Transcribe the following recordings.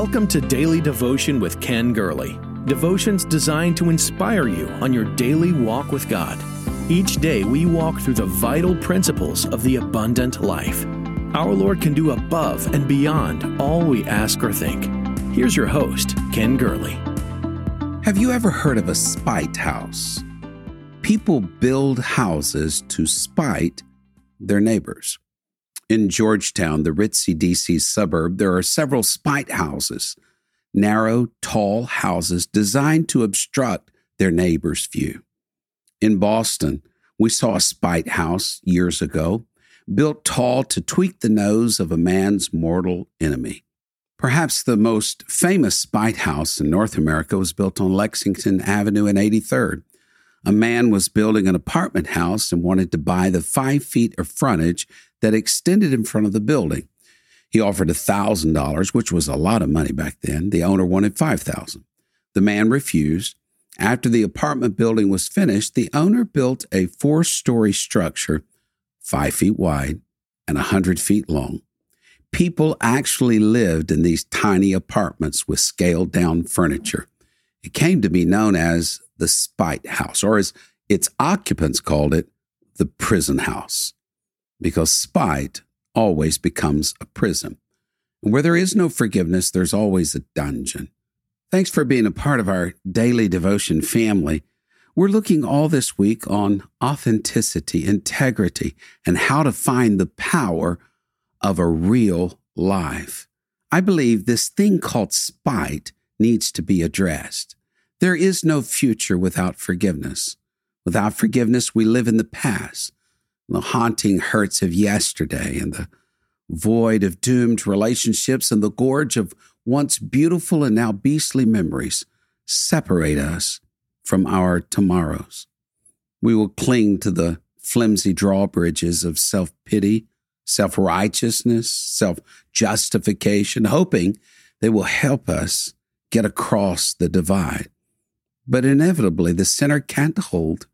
Welcome to Daily Devotion with Ken Gurley. Devotions designed to inspire you on your daily walk with God. Each day we walk through the vital principles of the abundant life. Our Lord can do above and beyond all we ask or think. Here's your host, Ken Gurley. Have you ever heard of a spite house? People build houses to spite their neighbors. In Georgetown, the ritzy DC suburb, there are several spite houses, narrow, tall houses designed to obstruct their neighbor's view. In Boston, we saw a spite house years ago, built tall to tweak the nose of a man's mortal enemy. Perhaps the most famous spite house in North America was built on Lexington Avenue and 83rd. A man was building an apartment house and wanted to buy the five feet of frontage that extended in front of the building. He offered $1,000, which was a lot of money back then. The owner wanted 5000 The man refused. After the apartment building was finished, the owner built a four story structure, five feet wide and 100 feet long. People actually lived in these tiny apartments with scaled down furniture. It came to be known as the Spite House, or as its occupants called it, the prison house because spite always becomes a prison. And where there is no forgiveness, there's always a dungeon. Thanks for being a part of our daily devotion family. We're looking all this week on authenticity, integrity, and how to find the power of a real life. I believe this thing called spite needs to be addressed. There is no future without forgiveness. Without forgiveness, we live in the past the haunting hurts of yesterday and the void of doomed relationships and the gorge of once beautiful and now beastly memories separate us from our tomorrows. We will cling to the flimsy drawbridges of self pity, self righteousness, self justification, hoping they will help us get across the divide. But inevitably, the sinner can't hold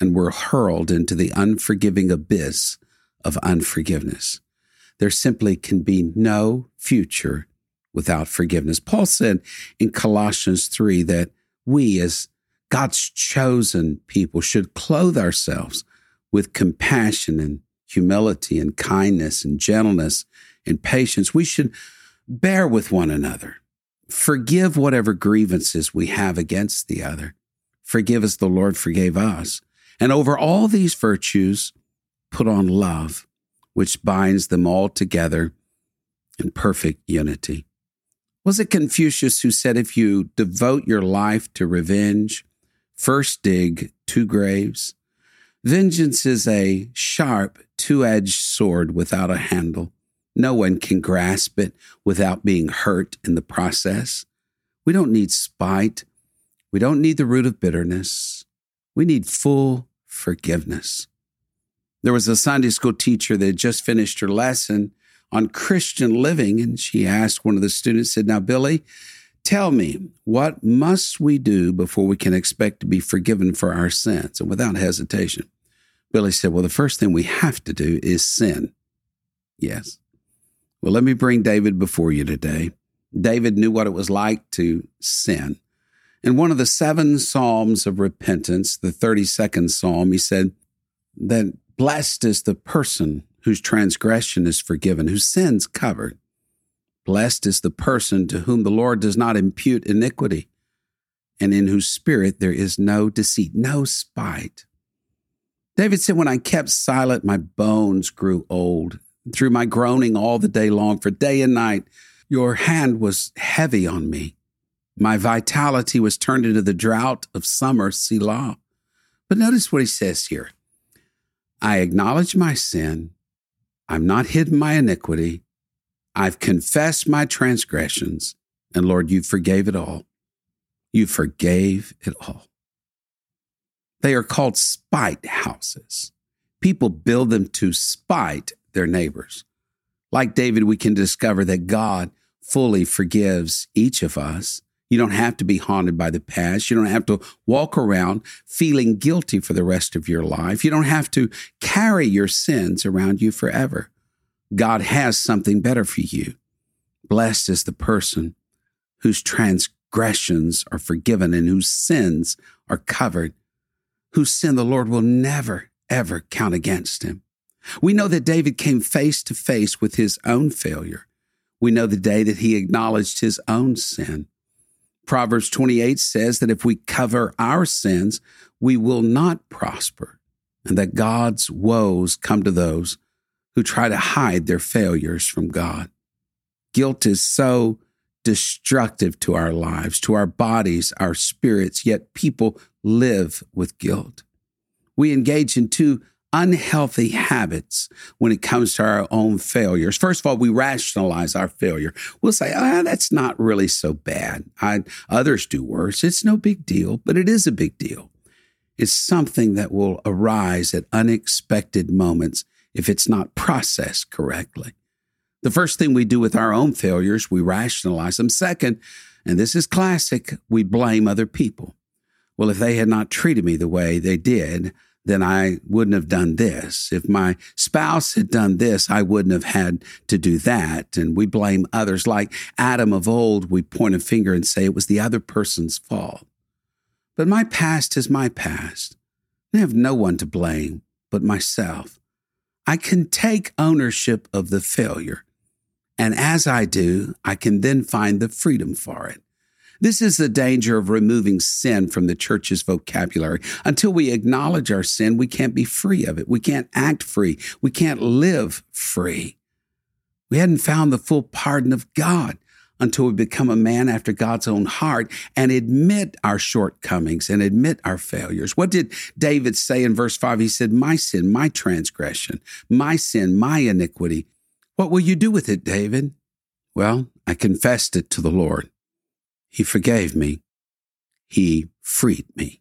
and we're hurled into the unforgiving abyss of unforgiveness. There simply can be no future without forgiveness. Paul said in Colossians 3 that we, as God's chosen people, should clothe ourselves with compassion and humility and kindness and gentleness and patience. We should bear with one another, forgive whatever grievances we have against the other. Forgive as the Lord forgave us. And over all these virtues, put on love, which binds them all together in perfect unity. Was it Confucius who said, if you devote your life to revenge, first dig two graves? Vengeance is a sharp, two edged sword without a handle. No one can grasp it without being hurt in the process. We don't need spite. We don't need the root of bitterness. We need full forgiveness. There was a Sunday school teacher that had just finished her lesson on Christian living, and she asked one of the students, said, Now, Billy, tell me, what must we do before we can expect to be forgiven for our sins? And without hesitation, Billy said, Well, the first thing we have to do is sin. Yes. Well, let me bring David before you today. David knew what it was like to sin. In one of the seven Psalms of repentance, the 32nd Psalm, he said that blessed is the person whose transgression is forgiven, whose sins covered. Blessed is the person to whom the Lord does not impute iniquity, and in whose spirit there is no deceit, no spite. David said, When I kept silent, my bones grew old. Through my groaning all the day long, for day and night, your hand was heavy on me. My vitality was turned into the drought of summer, Selah. But notice what he says here I acknowledge my sin. I'm not hidden my iniquity. I've confessed my transgressions. And Lord, you forgave it all. You forgave it all. They are called spite houses. People build them to spite their neighbors. Like David, we can discover that God fully forgives each of us you don't have to be haunted by the past. You don't have to walk around feeling guilty for the rest of your life. You don't have to carry your sins around you forever. God has something better for you. Blessed is the person whose transgressions are forgiven and whose sins are covered, whose sin the Lord will never, ever count against him. We know that David came face to face with his own failure. We know the day that he acknowledged his own sin. Proverbs 28 says that if we cover our sins, we will not prosper, and that God's woes come to those who try to hide their failures from God. Guilt is so destructive to our lives, to our bodies, our spirits, yet people live with guilt. We engage in two unhealthy habits when it comes to our own failures. First of all, we rationalize our failure. We'll say, ah, that's not really so bad. I, others do worse. It's no big deal, but it is a big deal. It's something that will arise at unexpected moments if it's not processed correctly. The first thing we do with our own failures, we rationalize them. Second, and this is classic, we blame other people. Well, if they had not treated me the way they did, then I wouldn't have done this. If my spouse had done this, I wouldn't have had to do that. And we blame others. Like Adam of old, we point a finger and say it was the other person's fault. But my past is my past. I have no one to blame but myself. I can take ownership of the failure. And as I do, I can then find the freedom for it. This is the danger of removing sin from the church's vocabulary. Until we acknowledge our sin, we can't be free of it. We can't act free. We can't live free. We hadn't found the full pardon of God until we become a man after God's own heart and admit our shortcomings and admit our failures. What did David say in verse 5? He said, My sin, my transgression, my sin, my iniquity. What will you do with it, David? Well, I confessed it to the Lord. He forgave me. He freed me.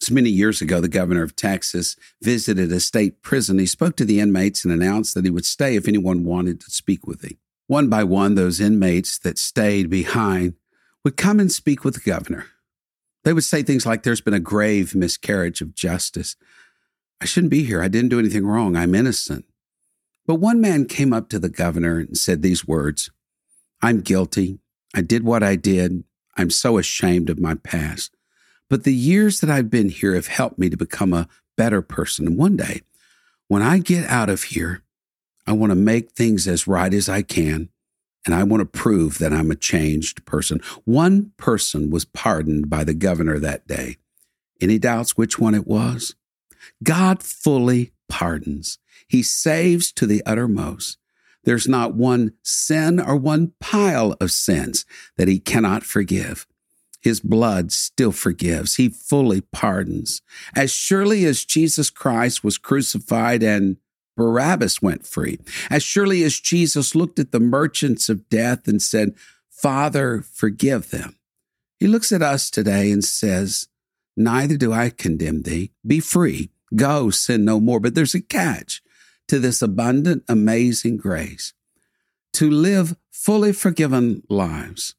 So many years ago, the governor of Texas visited a state prison. He spoke to the inmates and announced that he would stay if anyone wanted to speak with him. One by one, those inmates that stayed behind would come and speak with the governor. They would say things like, There's been a grave miscarriage of justice. I shouldn't be here. I didn't do anything wrong. I'm innocent. But one man came up to the governor and said these words I'm guilty. I did what I did. I'm so ashamed of my past. But the years that I've been here have helped me to become a better person. And one day, when I get out of here, I want to make things as right as I can. And I want to prove that I'm a changed person. One person was pardoned by the governor that day. Any doubts which one it was? God fully pardons. He saves to the uttermost. There's not one sin or one pile of sins that he cannot forgive. His blood still forgives. He fully pardons. As surely as Jesus Christ was crucified and Barabbas went free, as surely as Jesus looked at the merchants of death and said, Father, forgive them. He looks at us today and says, Neither do I condemn thee. Be free. Go, sin no more. But there's a catch to this abundant, amazing grace. To live fully forgiven lives,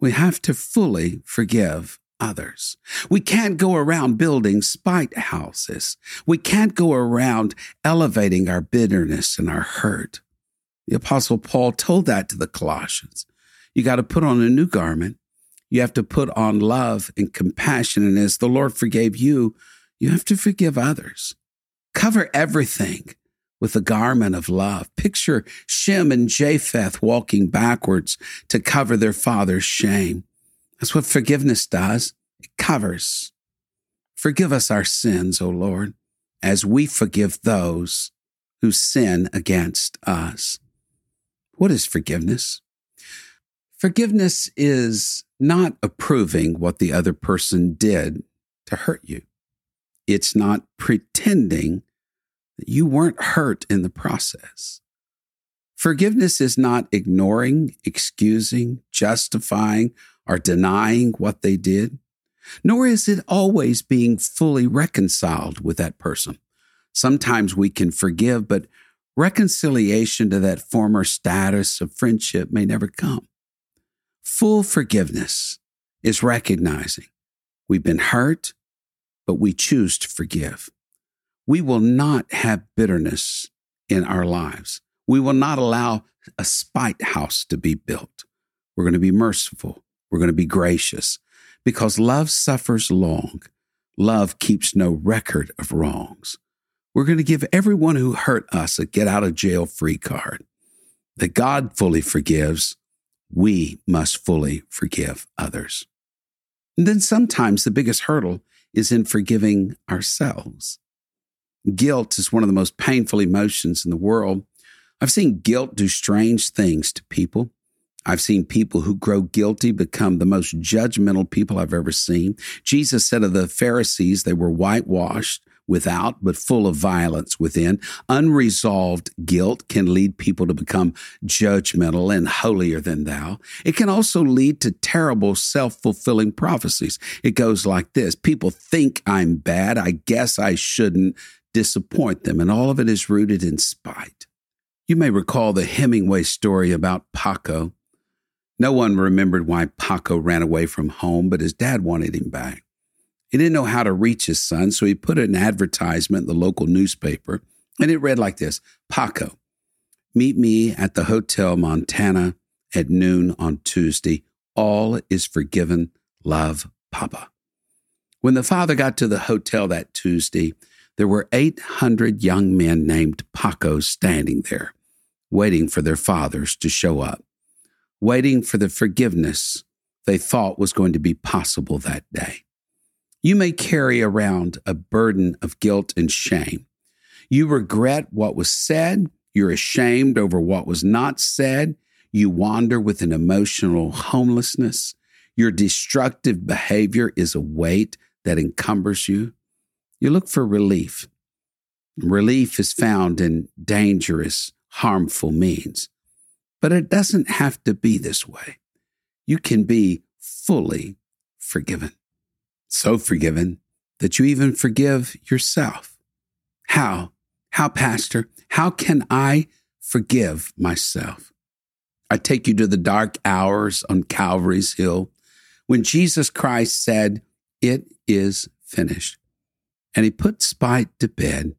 we have to fully forgive others. We can't go around building spite houses. We can't go around elevating our bitterness and our hurt. The Apostle Paul told that to the Colossians. You got to put on a new garment. You have to put on love and compassion. And as the Lord forgave you, you have to forgive others. Cover everything with the garment of love. Picture Shem and Japheth walking backwards to cover their father's shame. That's what forgiveness does. It covers. Forgive us our sins, O Lord, as we forgive those who sin against us. What is forgiveness? Forgiveness is not approving what the other person did to hurt you. It's not pretending that you weren't hurt in the process. Forgiveness is not ignoring, excusing, justifying, or denying what they did, nor is it always being fully reconciled with that person. Sometimes we can forgive, but reconciliation to that former status of friendship may never come. Full forgiveness is recognizing we've been hurt, but we choose to forgive we will not have bitterness in our lives. We will not allow a spite house to be built. We're going to be merciful We're going to be gracious because love suffers long. Love keeps no record of wrongs. We're going to give everyone who hurt us a get out of jail free card. That God fully forgives, we must fully forgive others. And then sometimes the biggest hurdle is in forgiving ourselves. Guilt is one of the most painful emotions in the world. I've seen guilt do strange things to people. I've seen people who grow guilty become the most judgmental people I've ever seen. Jesus said of the Pharisees, they were whitewashed without, but full of violence within. Unresolved guilt can lead people to become judgmental and holier than thou. It can also lead to terrible self fulfilling prophecies. It goes like this People think I'm bad. I guess I shouldn't disappoint them. And all of it is rooted in spite. You may recall the Hemingway story about Paco. No one remembered why Paco ran away from home, but his dad wanted him back. He didn't know how to reach his son, so he put an advertisement in the local newspaper, and it read like this Paco, meet me at the Hotel Montana at noon on Tuesday. All is forgiven. Love, Papa. When the father got to the hotel that Tuesday, there were 800 young men named Paco standing there, waiting for their fathers to show up, waiting for the forgiveness they thought was going to be possible that day. You may carry around a burden of guilt and shame. You regret what was said. You're ashamed over what was not said. You wander with an emotional homelessness. Your destructive behavior is a weight that encumbers you. You look for relief. Relief is found in dangerous, harmful means. But it doesn't have to be this way. You can be fully forgiven so forgiven that you even forgive yourself. How? How, Pastor? How can I forgive myself? I take you to the dark hours on Calvary's Hill when Jesus Christ said, It is finished. And he put spite to bed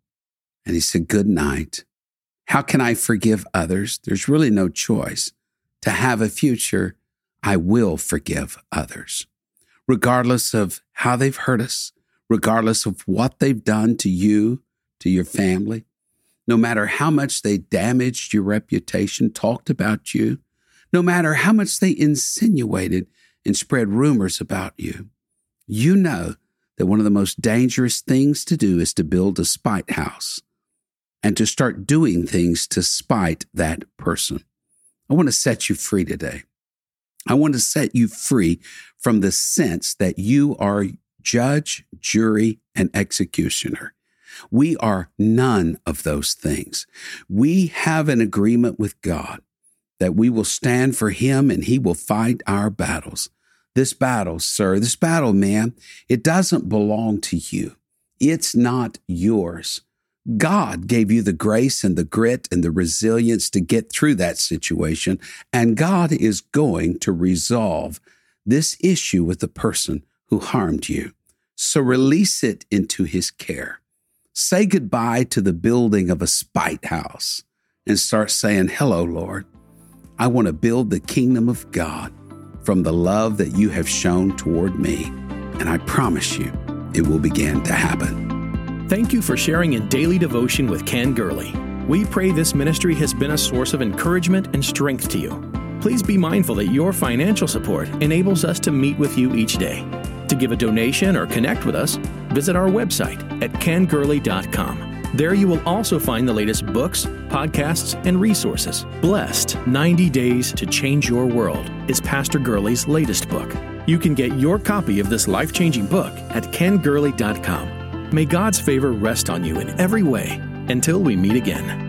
and he said, Good night. How can I forgive others? There's really no choice. To have a future, I will forgive others regardless of how they've hurt us, regardless of what they've done to you, to your family, no matter how much they damaged your reputation, talked about you, no matter how much they insinuated and spread rumors about you, you know that one of the most dangerous things to do is to build a spite house and to start doing things to spite that person. I want to set you free today. I want to set you free from the sense that you are judge, jury, and executioner. We are none of those things. We have an agreement with God that we will stand for Him and He will fight our battles. This battle, sir, this battle, man, it doesn't belong to you. It's not yours. God gave you the grace and the grit and the resilience to get through that situation, and God is going to resolve this issue with the person who harmed you. So release it into his care. Say goodbye to the building of a spite house and start saying, Hello, Lord. I want to build the kingdom of God from the love that you have shown toward me. And I promise you, it will begin to happen. Thank you for sharing in daily devotion with Ken Gurley. We pray this ministry has been a source of encouragement and strength to you. Please be mindful that your financial support enables us to meet with you each day. To give a donation or connect with us, visit our website at kengurley.com. There you will also find the latest books, podcasts, and resources. Blessed 90 Days to Change Your World is Pastor Gurley's latest book. You can get your copy of this life changing book at kengurley.com. May God's favor rest on you in every way until we meet again.